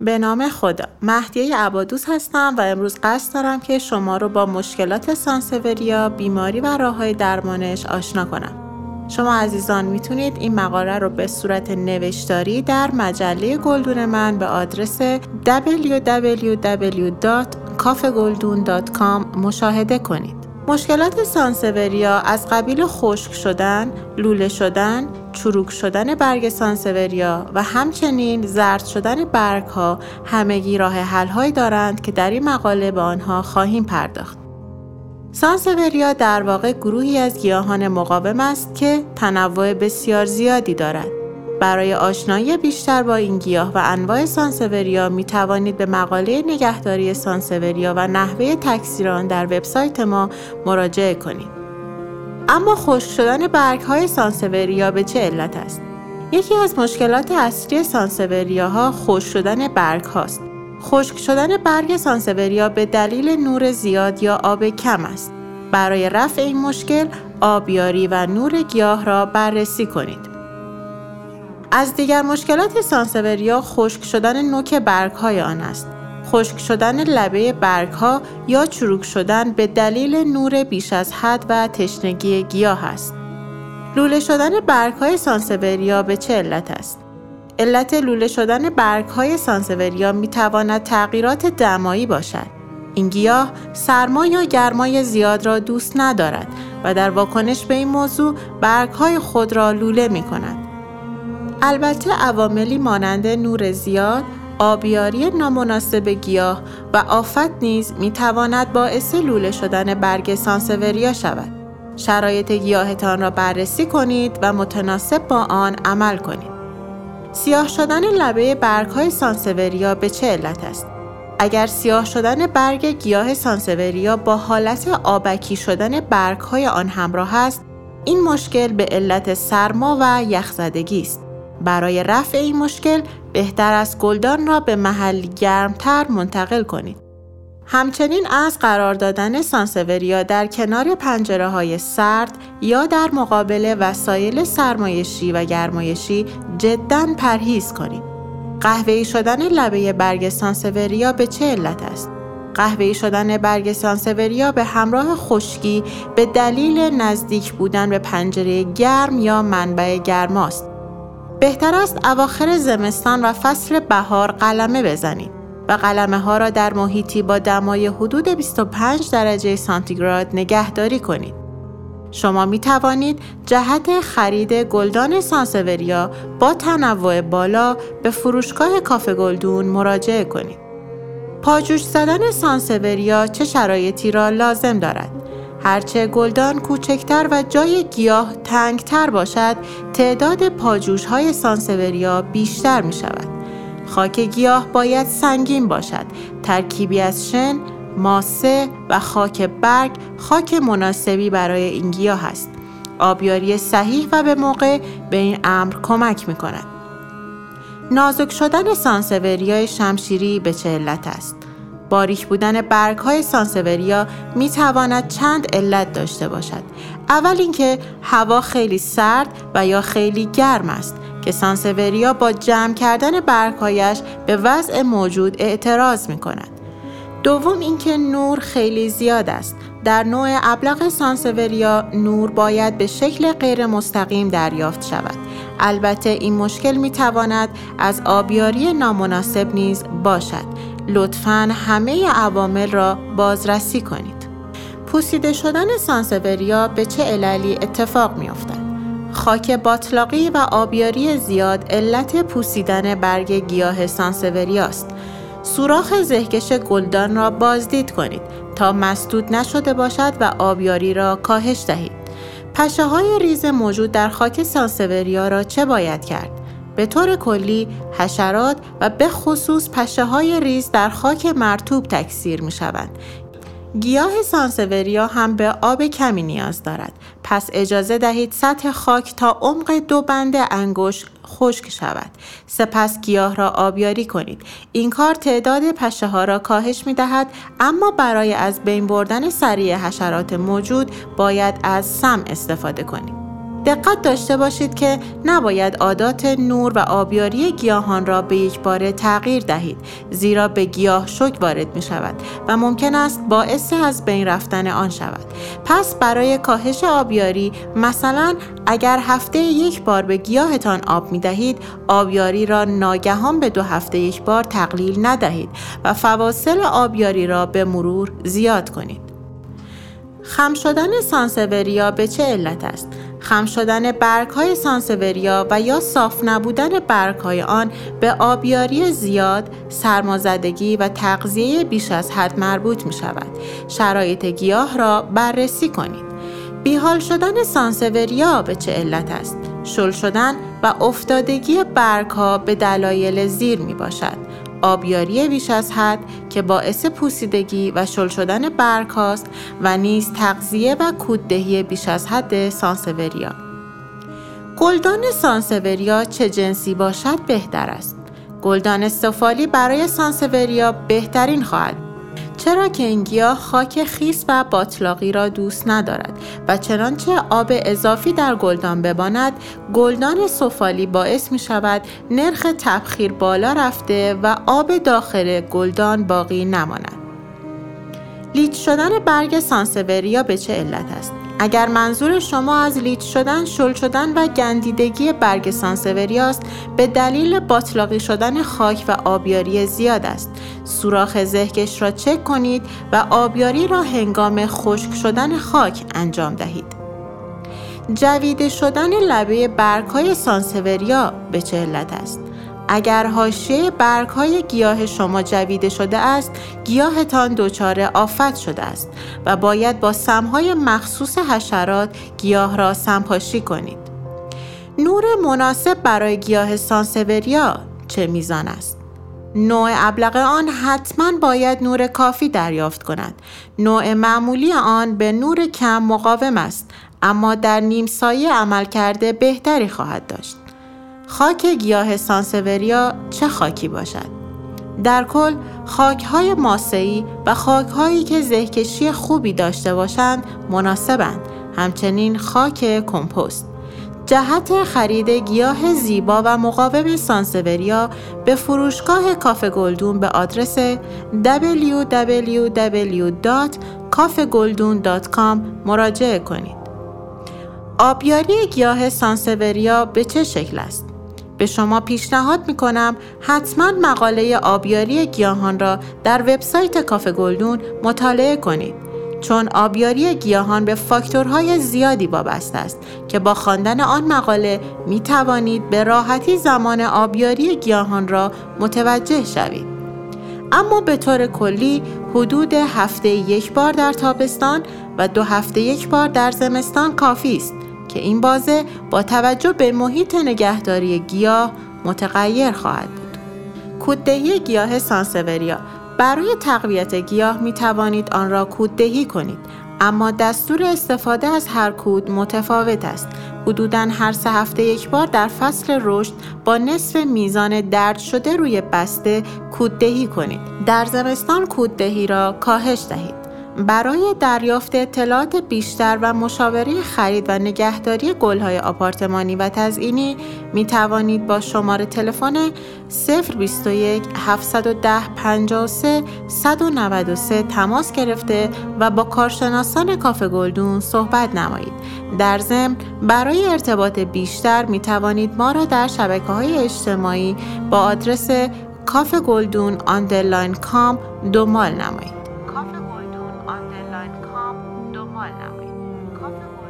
به نام خدا. مهدیه عبادوس هستم و امروز قصد دارم که شما رو با مشکلات سانسوریا بیماری و راه های درمانش آشنا کنم. شما عزیزان می‌تونید این مقاله رو به صورت نوشتاری در مجله گلدون من به آدرس www.kafegoldun.com مشاهده کنید. مشکلات سانسوریا از قبیل خشک شدن، لوله شدن، چروک شدن برگ سانسوریا و همچنین زرد شدن برگ ها همگی راه حل هایی دارند که در این مقاله به آنها خواهیم پرداخت. سانسوریا در واقع گروهی از گیاهان مقاوم است که تنوع بسیار زیادی دارد. برای آشنایی بیشتر با این گیاه و انواع سانسوریا می توانید به مقاله نگهداری سانسوریا و نحوه تکثیر آن در وبسایت ما مراجعه کنید. اما خشک شدن برگ های سانسوریا به چه علت است؟ یکی از مشکلات اصلی سانسوریا ها خشک شدن برگ هاست. خشک شدن برگ سانسوریا به دلیل نور زیاد یا آب کم است. برای رفع این مشکل آبیاری و نور گیاه را بررسی کنید. از دیگر مشکلات سانسوریا خشک شدن نوک برگ های آن است. خشک شدن لبه برگ ها یا چروک شدن به دلیل نور بیش از حد و تشنگی گیاه است. لوله شدن برگ های سانسوریا به چه علت است؟ علت لوله شدن برگ های سانسوریا می تواند تغییرات دمایی باشد. این گیاه سرما یا گرمای زیاد را دوست ندارد و در واکنش به این موضوع برگ های خود را لوله می کند. البته عواملی مانند نور زیاد، آبیاری نامناسب گیاه و آفت نیز می تواند باعث لوله شدن برگ سانسوریا شود. شرایط گیاهتان را بررسی کنید و متناسب با آن عمل کنید. سیاه شدن لبه برگ های سانسوریا به چه علت است؟ اگر سیاه شدن برگ گیاه سانسوریا با حالت آبکی شدن برگ های آن همراه است، این مشکل به علت سرما و یخزدگی است. برای رفع این مشکل بهتر است گلدان را به محلی گرمتر منتقل کنید. همچنین از قرار دادن سانسوریا در کنار پنجره های سرد یا در مقابل وسایل سرمایشی و گرمایشی جدا پرهیز کنید. قهوه‌ای شدن لبه برگ سانسوریا به چه علت است؟ قهوه‌ای شدن برگ سانسوریا به همراه خشکی به دلیل نزدیک بودن به پنجره گرم یا منبع گرماست. بهتر است اواخر زمستان و فصل بهار قلمه بزنید و قلمه ها را در محیطی با دمای حدود 25 درجه سانتیگراد نگهداری کنید. شما می توانید جهت خرید گلدان سانسوریا با تنوع بالا به فروشگاه کافه گلدون مراجعه کنید. پاجوش زدن سانسوریا چه شرایطی را لازم دارد؟ هرچه گلدان کوچکتر و جای گیاه تنگتر باشد تعداد پاجوش های سانسوریا بیشتر می شود. خاک گیاه باید سنگین باشد. ترکیبی از شن، ماسه و خاک برگ خاک مناسبی برای این گیاه است. آبیاری صحیح و به موقع به این امر کمک می کند. نازک شدن سانسوریای شمشیری به چه علت است؟ باریک بودن برگ های سانسوریا می تواند چند علت داشته باشد. اول اینکه هوا خیلی سرد و یا خیلی گرم است که سانسوریا با جمع کردن برگهایش به وضع موجود اعتراض می کند. دوم اینکه نور خیلی زیاد است. در نوع ابلغ سانسوریا نور باید به شکل غیر مستقیم دریافت شود. البته این مشکل می تواند از آبیاری نامناسب نیز باشد. لطفا همه عوامل را بازرسی کنید. پوسیده شدن سانسوریا به چه عللی اتفاق می افتد؟ خاک باطلاقی و آبیاری زیاد علت پوسیدن برگ گیاه سانسوریا است. سوراخ زهکش گلدان را بازدید کنید تا مسدود نشده باشد و آبیاری را کاهش دهید. پشه های ریز موجود در خاک سانسوریا را چه باید کرد؟ به طور کلی حشرات و به خصوص پشه های ریز در خاک مرتوب تکثیر می شوند. گیاه سانسوریا هم به آب کمی نیاز دارد. پس اجازه دهید سطح خاک تا عمق دو بند انگشت خشک شود. سپس گیاه را آبیاری کنید. این کار تعداد پشه ها را کاهش می دهد اما برای از بین بردن سریع حشرات موجود باید از سم استفاده کنید. دقت داشته باشید که نباید عادات نور و آبیاری گیاهان را به یک بار تغییر دهید زیرا به گیاه شک وارد می شود و ممکن است باعث از بین رفتن آن شود پس برای کاهش آبیاری مثلا اگر هفته یک بار به گیاهتان آب می دهید آبیاری را ناگهان به دو هفته یک بار تقلیل ندهید و فواصل آبیاری را به مرور زیاد کنید خم شدن سانسوریا به چه علت است؟ خم شدن برگ های سانسوریا و یا صاف نبودن برگ های آن به آبیاری زیاد، سرمازدگی و تغذیه بیش از حد مربوط می شود. شرایط گیاه را بررسی کنید. بیحال شدن سانسوریا به چه علت است؟ شل شدن و افتادگی برگ ها به دلایل زیر می باشد. آبیاری بیش از حد که باعث پوسیدگی و شل شدن برگ هاست و نیز تغذیه و کوددهی بیش از حد سانسوریا. گلدان سانسوریا چه جنسی باشد بهتر است. گلدان استفالی برای سانسوریا بهترین خواهد چرا که این گیاه خاک خیس و باطلاقی را دوست ندارد و چنانچه آب اضافی در گلدان بباند گلدان سفالی باعث می شود نرخ تبخیر بالا رفته و آب داخل گلدان باقی نماند. لیچ شدن برگ سانسوریا به چه علت است اگر منظور شما از لیچ شدن، شل شدن و گندیدگی برگ سانسوریاست به دلیل باطلاقی شدن خاک و آبیاری زیاد است. سوراخ زهکش را چک کنید و آبیاری را هنگام خشک شدن خاک انجام دهید. جویده شدن لبه برگ های سانسوریا به چه علت است؟ اگر حاشیه برگ های گیاه شما جویده شده است گیاهتان دچار آفت شده است و باید با سمهای مخصوص حشرات گیاه را سمپاشی کنید نور مناسب برای گیاه سانسوریا چه میزان است نوع ابلغ آن حتما باید نور کافی دریافت کند. نوع معمولی آن به نور کم مقاوم است اما در نیم سایه عمل کرده بهتری خواهد داشت. خاک گیاه سانسوریا چه خاکی باشد؟ در کل خاک های ماسه‌ای و خاک هایی که زهکشی خوبی داشته باشند مناسبند همچنین خاک کمپوست جهت خرید گیاه زیبا و مقاوم سانسوریا به فروشگاه کافه گلدون به آدرس www.kafegoldun.com مراجعه کنید. آبیاری گیاه سانسوریا به چه شکل است؟ به شما پیشنهاد می کنم حتما مقاله آبیاری گیاهان را در وبسایت کافه گلدون مطالعه کنید چون آبیاری گیاهان به فاکتورهای زیادی وابسته است که با خواندن آن مقاله می توانید به راحتی زمان آبیاری گیاهان را متوجه شوید. اما به طور کلی حدود هفته یک بار در تابستان و دو هفته یک بار در زمستان کافی است که این بازه با توجه به محیط نگهداری گیاه متغیر خواهد بود. کوددهی گیاه سانسوریا برای تقویت گیاه می توانید آن را کوددهی کنید اما دستور استفاده از هر کود متفاوت است. حدوداً هر سه هفته یک بار در فصل رشد با نصف میزان درد شده روی بسته کوددهی کنید. در زمستان کوددهی را کاهش دهید. برای دریافت اطلاعات بیشتر و مشاوره خرید و نگهداری گلهای آپارتمانی و تزئینی می توانید با شماره تلفن 021 710 53 193 تماس گرفته و با کارشناسان کافه گلدون صحبت نمایید. در ضمن برای ارتباط بیشتر می توانید ما را در شبکه های اجتماعی با آدرس کافه گلدون underline com دنبال نمایید. کافه گلدون underline